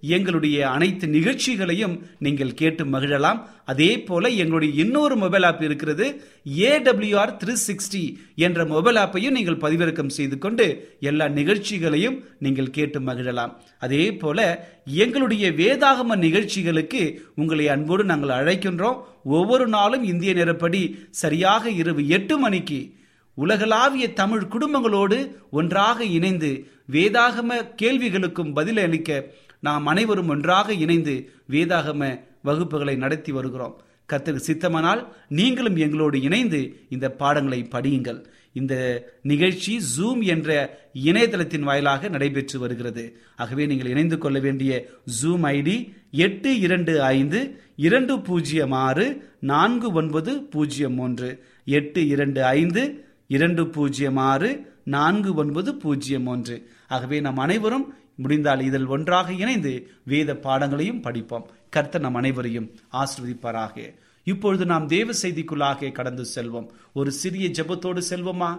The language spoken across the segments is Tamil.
எங்களுடைய அனைத்து நிகழ்ச்சிகளையும் நீங்கள் கேட்டு மகிழலாம். அதே போல எங்களுடைய இன்னொரு மொபைல் ஆப் இருக்கிறது ஏடபிள்யூஆர் த்ரீ சிக்ஸ்டி என்ற மொபைல் ஆப்பையும் நீங்கள் பதிவிறக்கம் செய்து கொண்டு எல்லா நிகழ்ச்சிகளையும் நீங்கள் கேட்டு மகிழலாம். அதே போல எங்களுடைய வேதாகம நிகழ்ச்சிகளுக்கு உங்களை அன்போடு நாங்கள் அழைக்கின்றோம். ஒவ்வொரு நாளும் இந்திய நேரப்படி சரியாக இரவு எட்டு மணிக்கு உலகளாவிய தமிழ் குடும்பங்களோடு ஒன்றாக இணைந்து வேதாகம கேள்விகளுக்கும் பதிலளிக்க நாம் அனைவரும் ஒன்றாக இணைந்து வேதாகம வகுப்புகளை நடத்தி வருகிறோம். கத்திற்கு சித்தமானால் நீங்களும் எங்களோடு இணைந்து இந்த பாடங்களை படியுங்கள். இந்த நிகழ்ச்சி ஜூம் என்ற இணையதளத்தின் வாயிலாக நடைபெற்று வருகிறது. ஆகவே நீங்கள் இணைந்து கொள்ள வேண்டிய ஜூம் ஐடி எட்டு இரண்டு ஐந்து இரண்டு பூஜ்ஜியம் ஆறு நான்கு ஒன்பது பூஜ்ஜியம் மூன்று எட்டு இரண்டு ஐந்து இரண்டு பூஜ்ஜியம் ஆறு நான்கு ஒன்பது பூஜ்ஜியம் ஒன்று. ஆகவே நாம் அனைவரும் முடிந்தால் இதில் ஒன்றாக இணைந்து வேத பாடங்களையும் படிப்போம். கர்த்தர் நம் அனைவரையும் ஆசிர்வதிப்பாராக. இப்பொழுது நாம் தேவ செய்திக்குள்ளாக கடந்து செல்வோம். ஒரு சிறிய ஜெபத்தோடு செல்வோமா?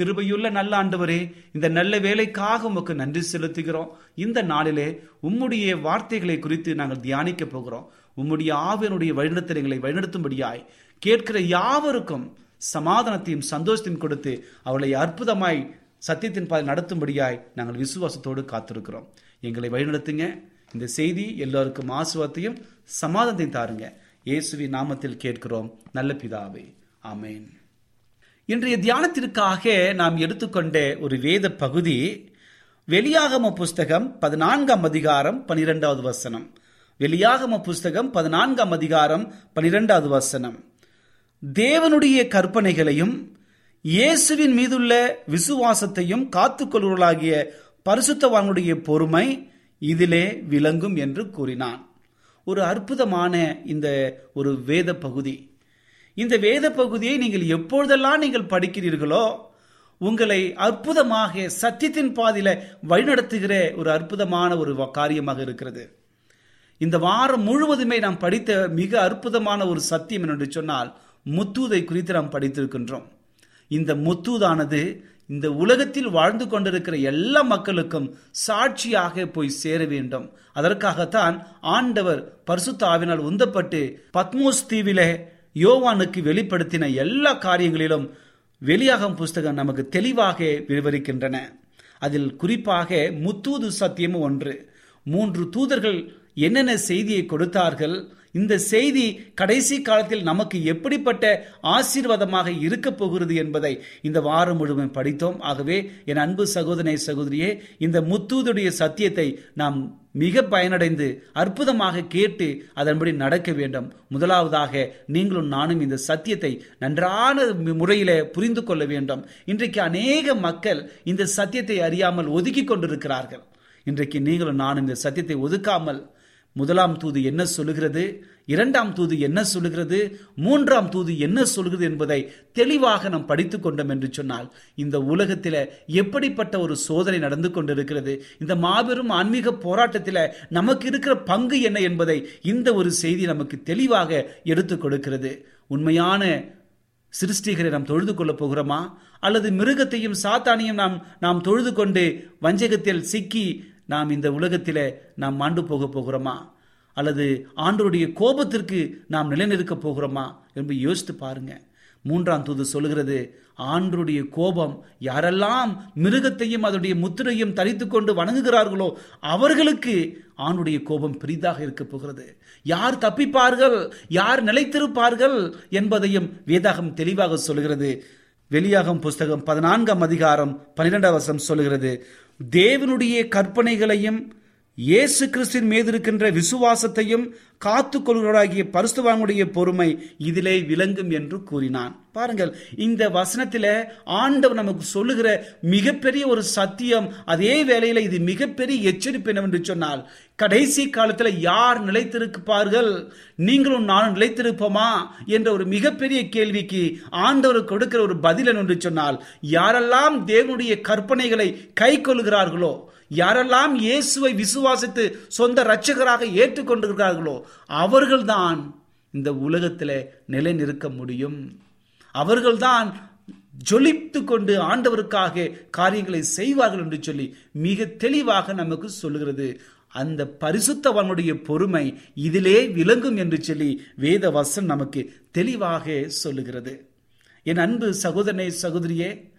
கிருபையுள்ள நல்ல ஆண்டவரே இந்த நல்ல வேலைக்காக உமக்கு நன்றி செலுத்துகிறோம். இந்த நாளிலே உம்முடைய வார்த்தைகளை குறித்து நாங்கள் தியானிக்க போகிறோம். உம்முடைய ஆவியனுடைய வழிநடத்தலைகளை வழிநடத்தும்படியாய் கேட்கிற யாவருக்கும் சமாதானத்தையும் சந்தோஷத்தையும் கொடுத்து அவளை அற்புதமாய் சத்தியத்தின் பாதை நடத்தும்படியாய் நாங்கள் விசுவாசத்தோடு காத்திருக்கிறோம். எங்களை வழிநடத்துங்க. இந்த செய்தி எல்லோருக்கும் ஆசுவாத்தையும் சமாதானத்தையும் தாருங்க. இயேசுவி நாமத்தில் கேட்கிறோம். நல்ல பிதாவே. ஆமேன். இன்றைய தியானத்திற்காக நாம் எடுத்துக்கொண்ட ஒரு வேத பகுதி வெளியாகம புஸ்தகம் பதினான்காம் அதிகாரம் பனிரெண்டாவது வசனம். வெளியாகம புஸ்தகம் பதினான்காம் அதிகாரம் பனிரெண்டாவது வசனம். தேவனுடைய கற்பனைகளையும் இயேசுவின் மீதுள்ள விசுவாசத்தையும் காத்துக்கொள்வர்களாகிய பரிசுத்தவானுடைய பொறுமை இதிலே விளங்கும் என்று கூறினான். ஒரு அற்புதமான இந்த ஒரு வேத பகுதி. இந்த வேத பகுதியை நீங்கள் எப்பொழுதெல்லாம் நீங்கள் படிக்கிறீர்களோ உங்களை அற்புதமாக சத்தியத்தின் பாதையில வழிநடத்துகிற ஒரு அற்புதமான ஒரு காரியமாக இருக்கிறது. இந்த வாரம் முழுவதுமே நாம் படித்த மிக அற்புதமான ஒரு சத்தியம் என்று சொன்னால் முத்தூதை குறித்து நாம் படித்திருக்கின்றோம். இந்த முத்தூதானது இந்த உலகத்தில் வாழ்ந்து கொண்டிருக்கிற எல்லா மக்களுக்கும் சாட்சியாக போய் சேர வேண்டும். அதற்காகத்தான் ஆண்டவர் பரிசுத்த ஆவினால் உந்தப்பட்டு பத்மோஸ் தீவிலே யோவானுக்கு வெளிப்படுத்தின எல்லா காரியங்களிலும் வெளியாகும் புஸ்தகம் நமக்கு தெளிவாக விவரிக்கின்றன. அதில் குறிப்பாக முத்தூது சத்தியமும் ஒன்று. மூன்று தூதர்கள் என்னென்ன செய்தியை கொடுத்தார்கள்? இந்த செய்தி கடைசி காலத்தில் நமக்கு எப்படிப்பட்ட ஆசீர்வாதமாக இருக்க போகிறது என்பதை இந்த வாரம் முழுவதும் படித்தோம். ஆகவே என் அன்பு சகோதரனை சகோதரியே இந்த முத்தூதுடைய சத்தியத்தை நாம் மிக பயனடைந்து அற்புதமாக கேட்டு அதன்படி நடக்க வேண்டும். முதலாவதாக நீங்களும் நானும் இந்த சத்தியத்தை நன்றான முறையில் புரிந்து கொள்ள வேண்டும். இன்றைக்கு அநேக மக்கள் இந்த சத்தியத்தை அறியாமல் ஒதுக்கி கொண்டிருக்கிறார்கள். இன்றைக்கு நீங்களும் நானும் இந்த சத்தியத்தை ஒதுக்காமல் முதலாம் தூது என்ன சொல்லுகிறது? இரண்டாம் தூது என்ன சொல்லுகிறது? மூன்றாம் தூது என்ன சொல்கிறது என்பதை தெளிவாக நாம் படித்து கொண்டோம் என்று சொன்னால் இந்த உலகத்தில் எப்படிப்பட்ட ஒரு சோதனை நடந்து கொண்டிருக்கிறது? இந்த மாபெரும் ஆன்மீக போராட்டத்தில் நமக்கு இருக்கிற பங்கு என்ன என்பதை இந்த ஒரு செய்தி நமக்கு தெளிவாக எடுத்துக் கொடுக்கிறது. உண்மையான சிருஷ்டிகளை நாம் தொழுது கொள்ளப் போகிறோமா? அல்லது மிருகத்தையும் சாத்தானையும் நாம் நாம் தொழுது கொண்டு வஞ்சகத்தில் சிக்கி நாம் இந்த உலகத்தில் நாம் மாண்டு போக போகிறோமா? அல்லது ஆண்டோருடைய கோபத்திற்கு நாம் நிலைநிற்க போகிறோமா என்று யோசித்து பாருங்க. மூன்றாம் தூது சொல்லுகிறது ஆண்டருடைய கோபம் யாரெல்லாம் மிருகத்தையும் அதனுடைய முத்திரையும் தரித்து கொண்டு வணங்குகிறார்களோ அவர்களுக்கு ஆணுடைய கோபம் பெரிதாக இருக்க போகிறது. யார் தப்பிப்பார்கள்? யார் நிலைத்திருப்பார்கள் என்பதையும் வேதாகம் தெளிவாக சொல்கிறது வெளியாகும் புஸ்தகம் பதினான்காம் அதிகாரம் பன்னிரெண்டாம் வசம் சொல்லுகிறது தேவனுடைய கற்பனைகளையும் இயேசு கிறிஸ்தின் மீது இருக்கின்ற விசுவாசத்தையும் காத்துக் கொள்கிறவராகிய பரிசுவானுடைய பொறுமை இதிலே விளங்கும் என்று கூறினான். பாருங்கள் இந்த வசனத்தில ஆண்டவர் நமக்கு சொல்லுகிற மிகப்பெரிய ஒரு சத்தியம் அதே வேளையில இது மிகப்பெரிய எச்சரிப்பு என்னவென்று சொன்னால் கடைசி காலத்தில் யார் நிலைத்திருப்பார்கள்? நீங்களும் நானும் நிலைத்திருப்போமா? என்ற ஒரு மிகப்பெரிய கேள்விக்கு ஆண்டவர் கொடுக்கிற ஒரு பதில் என்று சொன்னால் யாரெல்லாம் தேவனுடைய கற்பனைகளை கை கொள்கிறார்களோ யாரெல்லாம் இயேசுவை விசுவாசித்து சொந்த இரட்சகராக ஏற்றுக்கொண்டிருக்கிறார்களோ அவர்கள்தான் இந்த உலகத்தில் நிலை நிற்க முடியும். அவர்கள்தான் ஜொலித்து கொண்டு ஆண்டவருக்காக காரியங்களை செய்வார்கள் என்று சொல்லி மிக தெளிவாக நமக்கு சொல்லுகிறது. அந்த பரிசுத்தவனுடைய பொறுமை இதிலே விளங்கும் என்று சொல்லி வேத வசன் நமக்கு தெளிவாக சொல்லுகிறது. என் அன்பு சகோதரனே சகோதரியே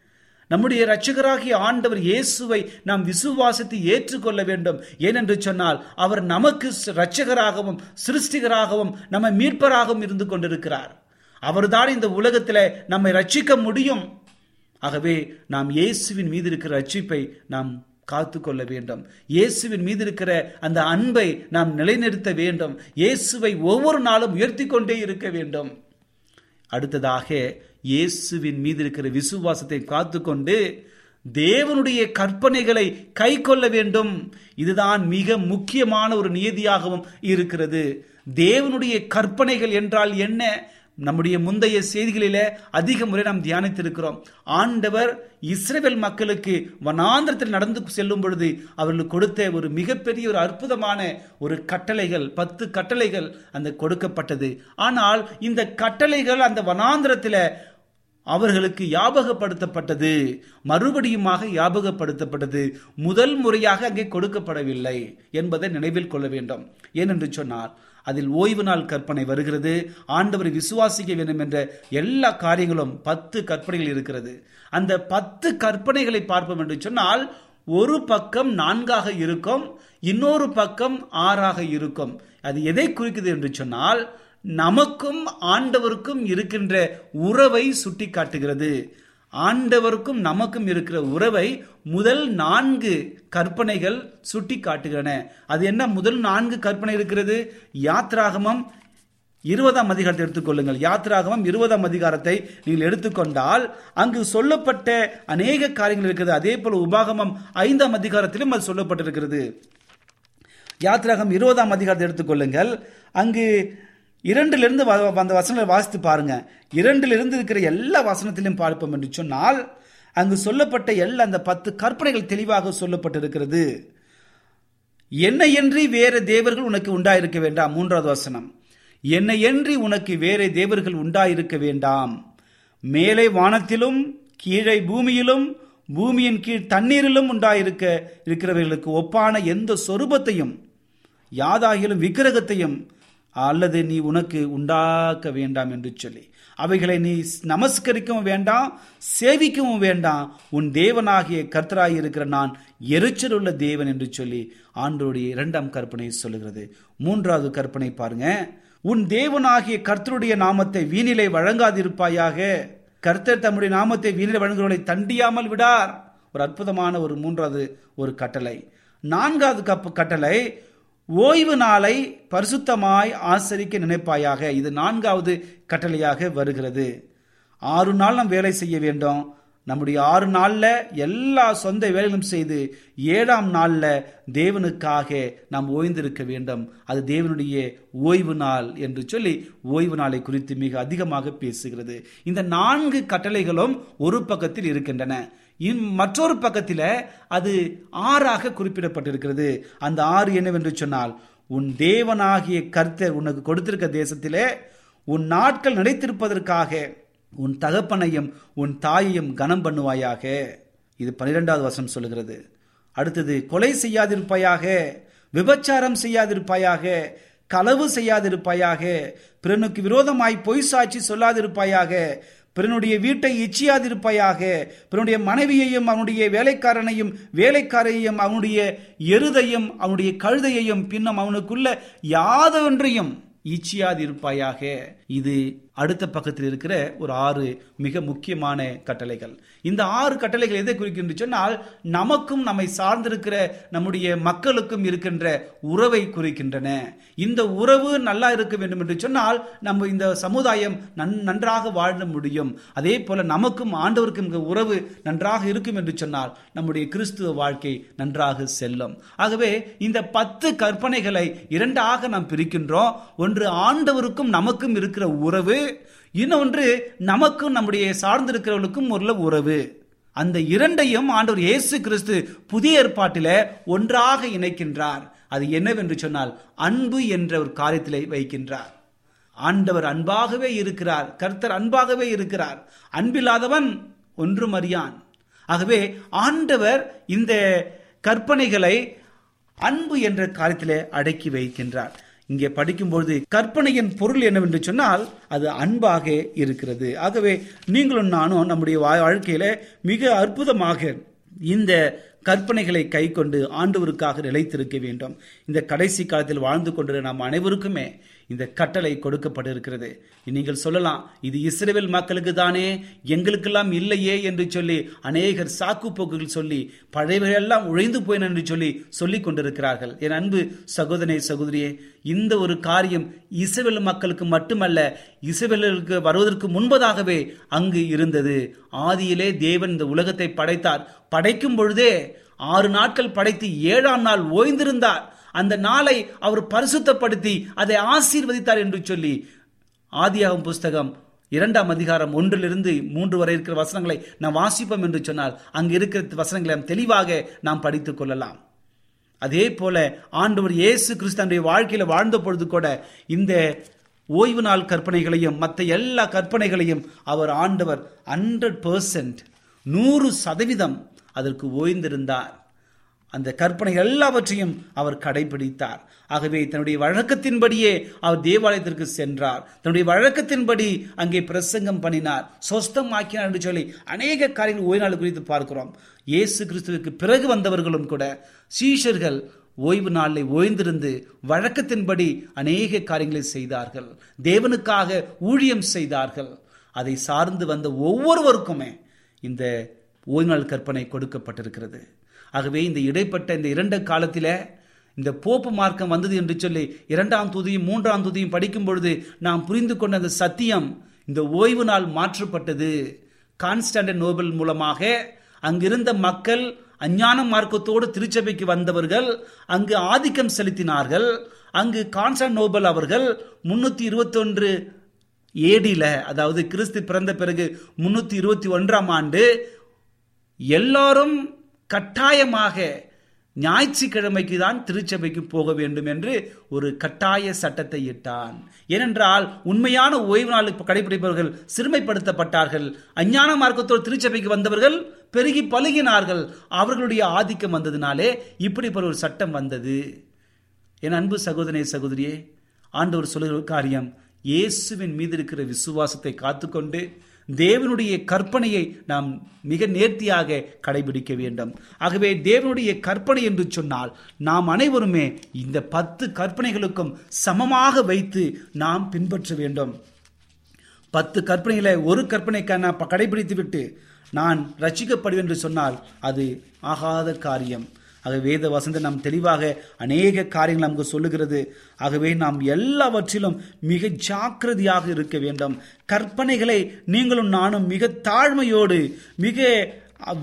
நம்முடைய இரட்சகராகிய ஆண்டவர் இயேசுவை நாம் விசுவாசித்து ஏற்றுக்கொள்ள வேண்டும். ஏனென்று சொன்னால் அவர் நமக்கு இரட்சகராகவும் சிருஷ்டிகராகவும் நம்ம மீட்பராகவும் இருந்து கொண்டிருக்கிறார். அவர்தான் இந்த உலகத்தில் நம்மை ரட்சிக்க முடியும். ஆகவே நாம் இயேசுவின் மீது இருக்கிற ரட்சிப்பை நாம் காத்து கொள்ள வேண்டும். இயேசுவின் மீது இருக்கிற அந்த அன்பை நாம் நிலைநிறுத்த வேண்டும். இயேசுவை ஒவ்வொரு நாளும் உயர்த்தி கொண்டே இருக்க வேண்டும். அடுத்ததாக இயேசுவின் மீது இருக்கிற விசுவாசத்தை காத்துக்கொண்டு தேவனுடைய கற்பனைகளை கை கொள்ள வேண்டும். இதுதான் மிக முக்கியமான ஒரு நியதியாகவும் இருக்கிறது. தேவனுடைய கற்பனைகள் என்றால் என்ன? நம்முடைய முந்தைய செய்திகளில அதிக முறை நாம் தியானித்திருக்கிறோம். ஆண்டவர் இஸ்ரேல் மக்களுக்கு வனாந்திரத்தில் நடந்து செல்லும் பொழுது அவர்களுக்கு கொடுத்த ஒரு மிகப்பெரிய ஒரு அற்புதமான ஒரு கட்டளைகள் பத்து கட்டளைகள் அந்த கொடுக்கப்பட்டது. ஆனால் இந்த கட்டளைகள் அந்த வனாந்திரத்தில் அவர்களுக்கு ஞாபகப்படுத்தப்பட்டது. மறுபடியுமாக ஞாபகப்படுத்தப்பட்டது. முதல் முறையாக அங்கே கொடுக்கப்படவில்லை என்பதை நினைவில் கொள்ள வேண்டும். ஏனென்று சொன்னால் அதில் ஓய்வு நாள் கற்பனை வருகிறது. ஆண்டவரை விசுவாசிக்க வேண்டும் என்ற எல்லா காரியங்களும் பத்து கற்பனைகள் இருக்கிறது. அந்த பத்து கற்பனைகளை பார்ப்போம் என்று சொன்னால் ஒரு பக்கம் நான்காக இருக்கும் இன்னொரு பக்கம் ஆறாக இருக்கும். அது எதை குறிக்குது என்று சொன்னால் நமக்கும் ஆண்டவருக்கும் இருக்கின்ற உறவை சுட்டி காட்டுகிறது ஆண்டவருக்கும் நமக்கும் இருக்கிற உறவை முதல் நான்கு கற்பனைகள் சுட்டி காட்டுகிறன அது என்ன? முதல் நான்கு கற்பனை இருக்கிறது? யாத்ராகமம் இருபதாம் அதிகாரத்தை எடுத்துக்கொள்ளுங்கள் யாத்ராகமம் இருபதாம் அதிகாரத்தை நீங்கள் எடுத்துக்கொண்டால் அங்கு சொல்லப்பட்ட அநேக காரியங்கள் இருக்கிறது. அதே போல உபாகமம் ஐந்தாம் அதிகாரத்திலும் அது சொல்லப்பட்டிருக்கிறது. யாத்ராகம் இருபதாம் அதிகாரத்தை எடுத்துக்கொள்ளுங்கள் அங்கு இரண்டிலிருந்து அந்த வசனங்களை வாசித்து பாருங்க. இரண்டிலிருந்து இருக்கிற எல்லா வசனத்திலும் பார்ப்போம் என்று சொன்னால் அங்கு சொல்லப்பட்ட எல்லா அந்த பத்து கற்பனைகள் தெளிவாக சொல்லப்பட்டிருக்கிறது. என்னையன்றி வேற தேவர்கள் உனக்கு உண்டாயிருக்க வேண்டாம் மூன்றாவது வசனம். என்னையன்றி உனக்கு வேற தேவர்கள் உண்டாயிருக்க வேண்டாம். மேலே வானத்திலும் கீழே பூமியிலும் பூமியின் கீழ் தண்ணீரிலும் உண்டாயிருக்க இருக்கிறவர்களுக்கு ஒப்பான எந்த சொரூபத்தையும் யாதாகிலும் விக்கிரகத்தையும் அல்லது நீ உனக்கு உண்டாக்க வேண்டாம் என்று சொல்லி. அவைகளை நீ நமஸ்கரிக்கவும் வேண்டாம் சேவிக்கவும் வேண்டாம். உன் தேவனாகிய கர்த்தராய் இருக்கிற நான் எரிச்சல் உள்ள தேவன் என்று சொல்லி ஆண்டோடைய இரண்டாம் கற்பனை சொல்லுகிறது. மூன்றாவது கற்பனை பாருங்க. உன் தேவனாகிய கர்த்தருடைய நாமத்தை வீணிலை வழங்காதிருப்பாயாக. கர்த்தர் தம்முடைய நாமத்தை வீணிலை வழங்குகிறவர்களை தண்டியாமல் விடார். ஒரு அற்புதமான ஒரு மூன்றாவது ஒரு கட்டளை. நான்காவது கப்பு கட்டளை ஓய்வு நாளை பரிசுத்தமாய் ஆசரிக்க நினைப்பாயாக. இது நான்காவது கட்டளையாக வருகிறது. ஆறு நாள் நாம் வேலை செய்ய வேண்டும். நம்முடைய ஆறு நாளில் எல்லா சொந்த வேலைகளும் செய்து ஏழாம் நாளில் தேவனுக்காக நாம் ஓய்ந்திருக்க வேண்டும். அது தேவனுடைய ஓய்வு நாள் என்று சொல்லி ஓய்வு நாளை குறித்து மிக அதிகமாக பேசுகிறது. இந்த நான்கு கட்டளைகளும் ஒரு பக்கத்தில் இருக்கின்றன. இன் மற்றொரு பக்கத்தில் அது ஆறாக குறிப்பிடப்பட்டிருக்கிறது. அந்த ஆறு என்னவென்று சொன்னால் உன் தேவனாகிய கர்த்தர் உனக்கு கொடுத்திருக்க தேசத்திலே உன் நாட்கள் நினைத்திருப்பதற்காக உன் தகப்பனையும் உன் தாயையும் கனம் பண்ணுவாயாக. இது பனிரெண்டாவது வசனம் சொல்லுகிறது. அடுத்தது கொலை செய்யாதிருப்பாயாக விபச்சாரம் செய்யாதிருப்பாயாக களவு செய்யாதிருப்பாயாக பிறனுக்கு விரோதமாய் பொய் சாட்சி சொல்லாதிருப்பாயாக பிறனுடைய வீட்டை இச்சியாதிருப்பாயாக. பிறனுடைய மனைவியையும் அவனுடைய வேலைக்காரனையும் வேலைக்காரையும் அவனுடைய எருதையும் அவனுடைய கழுதையையும் பின்னம் அவனுக்குள்ள யாதொன்றையும் இச்சியாதிருப்பாயாக. இது அடுத்த பக்கத்தில் இருக்கிற ஒரு ஆறு மிக முக்கியமான கட்டளைகள். இந்த ஆறு கட்டளைகள் எதை குறிக்கின்ற சொன்னால் நமக்கும் நம்மை சார்ந்திருக்கிற நம்முடைய மக்களுக்கும் இருக்கின்ற உறவை குறிக்கின்றன. இந்த உறவு நல்லா இருக்க வேண்டும் என்று சொன்னால் நம்ம இந்த சமுதாயம் நன்றாக வாழ முடியும். அதே போல நமக்கும் ஆண்டவருக்கும் இந்த உறவு நன்றாக இருக்கும் என்று சொன்னால் நம்முடைய கிறிஸ்துவ வாழ்க்கை நன்றாக செல்லும். ஆகவே இந்த பத்து கற்பனைகளை இரண்டாக நாம் பிரிக்கின்றோம். ஒன்று ஆண்டவருக்கும் நமக்கும் இருக்கிற உறவு இன்னொன்று நமக்கும் நம்முடைய சார்ந்திருக்கிறவர்களுக்கும் உள்ள உறவு. அந்த இரண்டையும் ஆண்டவர் இயேசு கிறிஸ்து புதிய ஏற்பாட்டில ஒன்றாக இணைக்கின்றார். அது என்னவென்று சொன்னால் அன்பு என்ற ஒரு காரியத்திலே வைக்கின்றார். ஆண்டவர் அன்பாகவே இருக்கிறார். கர்த்தர் அன்பாகவே இருக்கிறார். அன்பில்லாதவன் ஒன்றும் அறியான். ஆகவே ஆண்டவர் இந்த கற்பனைகளை அன்பு என்ற காரியத்திலே அடக்கி வைக்கின்றார். இங்கே படிக்கும்பொழுது கற்பனையின் பொருள் என்னவென்று சொன்னால் அது அன்பாக இருக்கிறது. ஆகவே நீங்களும் நானும் நம்முடைய வாழ்க்கையில மிக அற்புதமாக இந்த கற்பனைகளை கை கொண்டு ஆண்டவருக்காக நிலைத்திருக்க வேண்டும். இந்த கடைசி காலத்தில் வாழ்ந்து கொண்டு நாம் அனைவருக்குமே இந்த கட்டளை கொடுக்கப்பட்டிருக்கிறது. நீங்கள் சொல்லலாம் இது இஸ்ரேல் மக்களுக்கு தானே எங்களுக்கெல்லாம் இல்லையே என்று சொல்லி அநேகர் சாக்கு போக்குகள் சொல்லி பழையவையெல்லாம் உழைந்து போயின என்று சொல்லி சொல்லிக் கொண்டிருக்கிறார்கள். என் அன்பு சகோதரனை சகோதரியே இந்த ஒரு காரியம் இஸ்ரேல் மக்களுக்கு மட்டுமல்ல இஸ்ரேலுக்கு வருவதற்கு முன்பதாகவே அங்கு இருந்தது. ஆதியிலே தேவன் இந்த உலகத்தை படைத்தார். படைக்கும் பொழுதே ஆறு நாட்கள் படைத்து ஏழாம் நாள் ஓய்ந்திருந்தார். அந்த நாளை அவர் பரிசுத்தப்படுத்தி அதை ஆசீர்வதித்தார் என்று சொல்லி ஆதியாகும் புஸ்தகம் இரண்டாம் அதிகாரம் ஒன்றிலிருந்து மூன்று வரை இருக்கிற வசனங்களை நாம் வாசிப்போம் என்று சொன்னால் அங்கு இருக்கிற வசனங்களை தெளிவாக நாம் படித்துக் கொள்ளலாம். அதே போல ஆண்டவர் இயேசு கிறிஸ்தனுடைய வாழ்க்கையில வாழ்ந்த பொழுது கூட இந்த ஓய்வு நாள் கற்பனைகளையும் மற்ற எல்லா கற்பனைகளையும் அவர் ஆண்டவர் ஹண்ட்ரட் பர்சன்ட் நூறு சதவீதம் அதற்கு ஓய்ந்திருந்தார். அந்த கற்பனை எல்லாவற்றையும் அவர் கடைபிடித்தார். ஆகவே தன்னுடைய வழக்கத்தின்படியே அவர் தேவாலயத்திற்கு சென்றார். தன்னுடைய வழக்கத்தின்படி அங்கே பிரசங்கம் பண்ணினார். சொஸ்தமாக்கினார் என்று சொல்லி அநேக காரியங்கள் ஓய்வு நாள் குறித்து பார்க்கிறோம். இயேசு கிறிஸ்துவுக்கு பிறகு வந்தவர்களும் கூட சீஷர்கள் ஓய்வு நாளில் ஓய்ந்திருந்து வழக்கத்தின்படி அநேக காரியங்களை செய்தார்கள். தேவனுக்காக ஊழியம் செய்தார்கள். அதை சார்ந்து வந்த ஒவ்வொருவருக்குமே இந்த ஓய்வு நாள் கற்பனை கொடுக்கப்பட்டிருக்கிறது. ஆகவே இந்த இடைப்பட்ட இந்த இரண்டு காலத்தில் இந்த போப்பு மார்க்கம் வந்தது என்று சொல்லி இரண்டாம் துதியும் மூன்றாம் துதியும் படிக்கும் பொழுது நாம் புரிந்து கொண்ட அந்த சத்தியம் இந்த ஓய்வு நாள் மாற்றப்பட்டது. கான்ஸ்டன்டன் நோபல் மூலமாக அங்கிருந்த மக்கள் அஞ்ஞான மார்க்கத்தோடு திருச்சபைக்கு வந்தவர்கள் அங்கு ஆதிக்கம் செலுத்தினார்கள். அங்கு கான்ஸ்டன் நோபல் அவர்கள் முன்னூற்றி இருபத்தொன்று ஏடியில் அதாவது கிறிஸ்து பிறந்த பிறகு முன்னூற்றி இருபத்தி ஒன்றாம் ஆண்டு எல்லாரும் கட்டாயமாக ஞாயிற்றுக்கிழமைக்கு தான் திருச்சபைக்கு போக வேண்டும் என்று ஒரு கட்டாய சட்டத்தை இட்டான். ஏனென்றால் உண்மையான ஓய்வு நாள் கடைபிடிப்பவர்கள் சிறுமைப்படுத்தப்பட்டார்கள். அஞ்ஞான மார்க்கத்தோடு திருச்சபைக்கு வந்தவர்கள் பெருகி பழுகினார்கள். அவர்களுடைய ஆதிக்கம் வந்ததினாலே இப்படிப்பட்ட ஒரு சட்டம் வந்தது. என் அன்பு சகோதரே சகோதரியே ஆண்டவர் சொல்லுகிற காரியம் இயேசுவின் மீது இருக்கிற விசுவாசத்தை காத்துக்கொண்டு தேவனுடைய கற்பனையை நாம் மிக நேர்த்தியாக கடைபிடிக்க வேண்டும். ஆகவே தேவனுடைய கற்பனை என்று சொன்னால் நாம் அனைவருமே இந்த பத்து கற்பனைகளுக்கும் சமமாக வைத்து நாம் பின்பற்ற வேண்டும். பத்து கற்பனைகளை ஒரு கற்பனைக்கான கடைபிடித்து விட்டு நான் ரசிக்கப்படுவேன் என்று சொன்னால் அது ஆகாத காரியம். ஆக வேத வசந்த நாம் தெளிவாக அநேக காரியங்கள் நமக்கு சொல்லுகிறது. ஆகவே நாம் எல்லாவற்றிலும் மிக ஜாக்கிரதையாக இருக்க வேண்டும். கற்பனைகளை நீங்களும் நானும் மிக தாழ்மையோடு மிக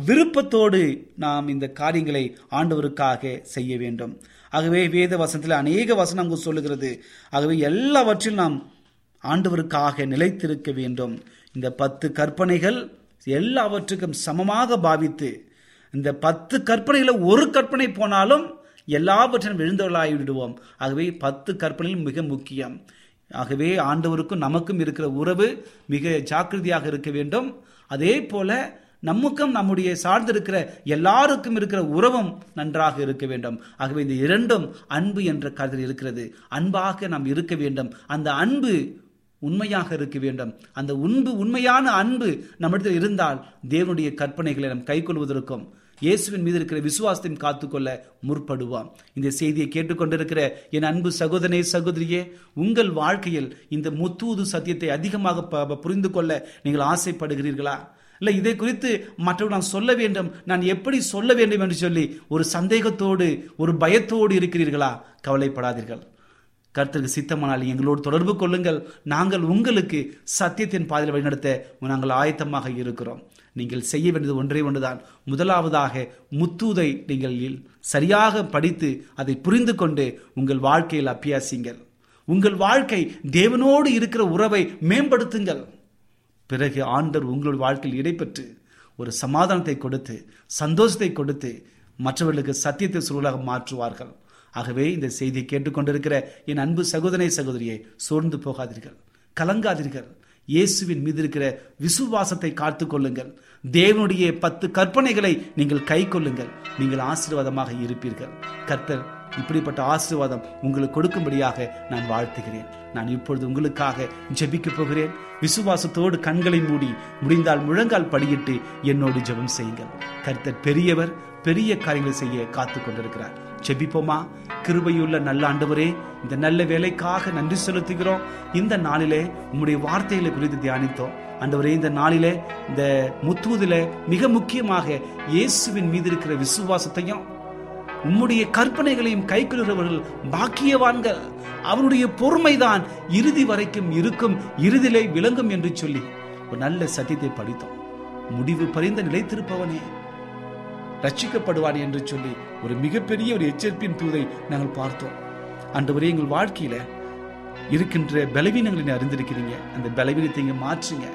விருப்பத்தோடு நாம் இந்த காரியங்களை ஆண்டவருக்காக செய்ய வேண்டும். ஆகவே வேத வசனத்தில் அநேக வசனம் நமக்கு சொல்லுகிறது. ஆகவே எல்லாவற்றிலும் நாம் ஆண்டவருக்காக நிலைத்திருக்க வேண்டும். இந்த பத்து கற்பனைகள் எல்லாவற்றுக்கும் சமமாக பாவித்து இந்த பத்து கற்பனைகளை ஒரு கற்பனை போனாலும் எல்லாவற்றையும் விழுந்தவர்களாகி விடுவோம். ஆகவே பத்து கற்பனையும் மிக முக்கியம். ஆகவே ஆண்டவருக்கும் நமக்கும் இருக்கிற உறவு மிக ஜாக்கிரதையாக இருக்க வேண்டும். அதே போல நமக்கும் நம்முடைய சார்ந்திருக்கிற எல்லாருக்கும் இருக்கிற உறவும் நன்றாக இருக்க வேண்டும். ஆகவே இந்த இரண்டும் அன்பு என்ற கருத்தில் இருக்கிறது. அன்பாக நாம் இருக்க வேண்டும். அந்த அன்பு உண்மையாக இருக்க வேண்டும். அந்த உண்பு உண்மையான அன்பு நம்மிடத்தில் இருந்தால் தேவனுடைய கற்பனைகளை நாம் கைக்கொள்வதற்கும் இயேசுவின் மீது இருக்கிற விசுவாசத்தையும் காத்துக்கொள்ள முற்படுவான் இந்த செய்தியை கேட்டுக்கொண்டிருக்கிற என் அன்பு சகோதரனே சகோதரியே உங்கள் வாழ்க்கையில் இந்த முத்தூது சத்தியத்தை அதிகமாக ப- புரிந்து கொள்ள நீங்கள் ஆசைப்படுகிறீர்களா? இல்லை இதை குறித்து மற்றவர்கள் நான் சொல்ல வேண்டும் நான் எப்படி சொல்ல வேண்டும் என்று சொல்லி ஒரு சந்தேகத்தோடு ஒரு பயத்தோடு இருக்கிறீர்களா? கவலைப்படாதீர்கள். கருத்துக்கு சித்தமானால் எங்களோடு தொடர்பு கொள்ளுங்கள். நாங்கள் உங்களுக்கு சத்தியத்தின் பாதையில் வழிநடத்த நாங்கள் ஆயத்தமாக இருக்கிறோம். நீங்கள் செய்ய வேண்டியது ஒன்றே ஒன்றுதான். முதலாவதாக முத்தூதை நீங்கள் சரியாக படித்து அதை புரிந்து கொண்டு உங்கள் வாழ்க்கையில் அபியாசிங்கள். உங்கள் வாழ்க்கை தேவனோடு இருக்கிற உறவை மேம்படுத்துங்கள். பிறகு ஆண்டர் உங்களோட வாழ்க்கையில் இடைப்பெற்று ஒரு சமாதானத்தை கொடுத்து சந்தோஷத்தை கொடுத்து மற்றவர்களுக்கு சத்தியத்தை சூழலாக மாற்றுவார்கள். ஆகவே இந்த செய்தியை கேட்டுக்கொண்டிருக்கிற என் அன்பு சகோதரனை சகோதரியை சோர்ந்து போகாதீர்கள். கலங்காதீர்கள். இயேசுவின் மீது இருக்கிற விசுவாசத்தை காத்துக் கொள்ளுங்கள். தேவனுடைய பத்து கற்பனைகளை நீங்கள் கை கொள்ளுங்கள். நீங்கள் ஆசீர்வாதமாக இருப்பீர்கள். கர்த்தர் இப்படிப்பட்ட ஆசீர்வாதம் உங்களுக்கு கொடுக்கும்படியாக நான் வாழ்த்துகிறேன். நான் இப்பொழுது உங்களுக்காக ஜெபிக்க போகிறேன். விசுவாசத்தோடு கண்களை மூடி முடிந்தால் முழங்கால் படியிட்டு என்னோடு ஜெபம் செய்யுங்கள். கர்த்தர் பெரியவர் பெரிய காரியங்களை செய்ய காத்து கொண்டிருக்கிறார். செபிப்போமா? கிருபையுள்ள நல்ல ஆண்டவரே இந்த நல்ல வேலைக்காக நன்றி செலுத்துகிறோம். இந்த நாளிலே உம்முடைய வார்த்தைகளை குறித்து தியானித்தோம். ஆண்டவரே இந்த நாளிலே இந்த முத்துவதில் மிக முக்கியமாக இயேசுவின் மீது இருக்கிற விசுவாசத்தையும் உம்முடைய கற்பனைகளையும் கைக்கொள்கிறவர்கள் பாக்கியவான்கள். அவருடைய பொறுமைதான் இறுதி வரைக்கும் இருக்கும் இறுதியிலே விளங்கும் என்று சொல்லி ஒரு நல்ல சத்தியத்தை படித்தோம். முடிவு பறிந்த நிலைத்திருப்பவனே. ரட்சிக்கப்படுவான் என்று சொல்லி ஒரு மிகப்பெரிய ஒரு எச்சரிப்பின் தூதை நாங்கள் பார்த்தோம். ஆண்டவரே எங்கள் வாழ்க்கையில இருக்கின்ற பலவீனங்களை அறிந்திருக்கிறீங்க. அந்த பலவீனத்தை இங்க மாற்றுங்க.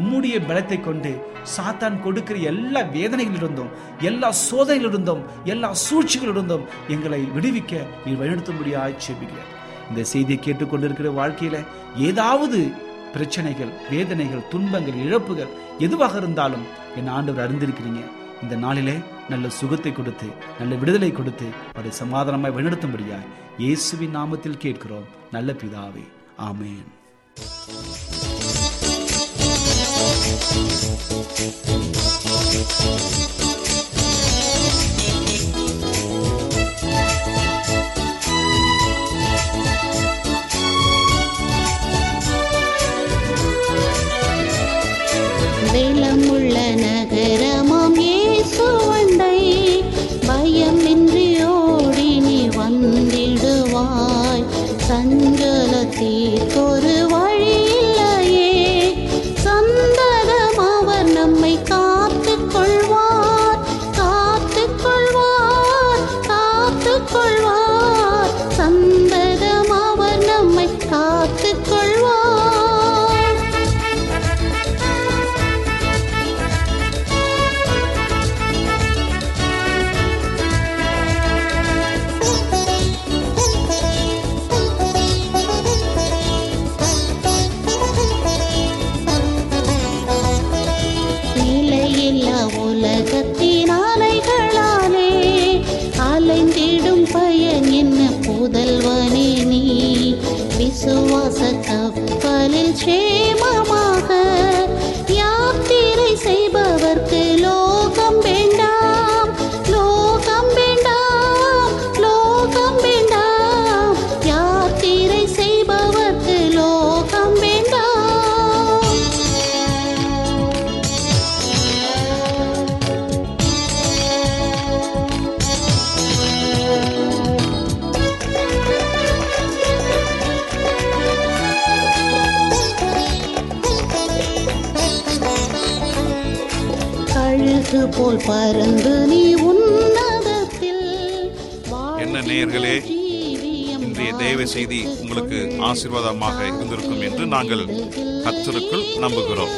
உம்முடைய பலத்தை கொண்டு சாத்தான் கொடுக்கிற எல்லா வேதனைகளிலிருந்தும் எல்லா சோதனைகளிலிருந்தும் எல்லா சூழ்ச்சிகளிலிருந்தும் எங்களை விடுவிக்க நீ வழிநடத்தும்படியாய் செபிக்கிறேன் இந்த செய்தியை கேட்டுக்கொண்டிருக்கிற வாழ்க்கையில ஏதாவது பிரச்சனைகள் வேதனைகள் துன்பங்கள் இழப்புகள் எதுவாக இருந்தாலும் என் ஆண்டவர் அறிந்திருக்கிறீங்க. இந்த நாளிலே நல்ல சுகத்தை கொடுத்து நல்ல விடுதலை கொடுத்து அவரை சமாதானமாய் வழிநடத்தும்படியாய் இயேசுவின் நாமத்தில் கேட்கிறோம். நல்ல பிதாவே ஆமென். போல் பறந்து நீ உன்னதத்தில் என்ன நேயர்களே இன்றைய தேவ செய்தி உங்களுக்கு ஆசீர்வாதமாக இருந்திருக்கும் என்று நாங்கள் கர்த்தருக்குள் நம்புகிறோம்.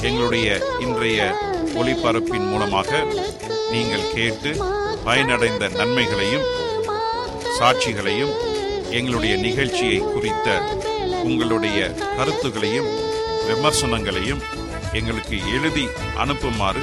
எங்களுடைய இன்றைய ஒளிபரப்பின் மூலமாக நீங்கள் கேட்டு பயனடைந்த நன்மைகளையும் சாட்சிகளையும் எங்களுடைய நிகழ்ச்சியை குறித்த உங்களுடைய கருத்துகளையும் விமர்சனங்களையும் எங்களுக்கு எழுதி அனுப்புமாறு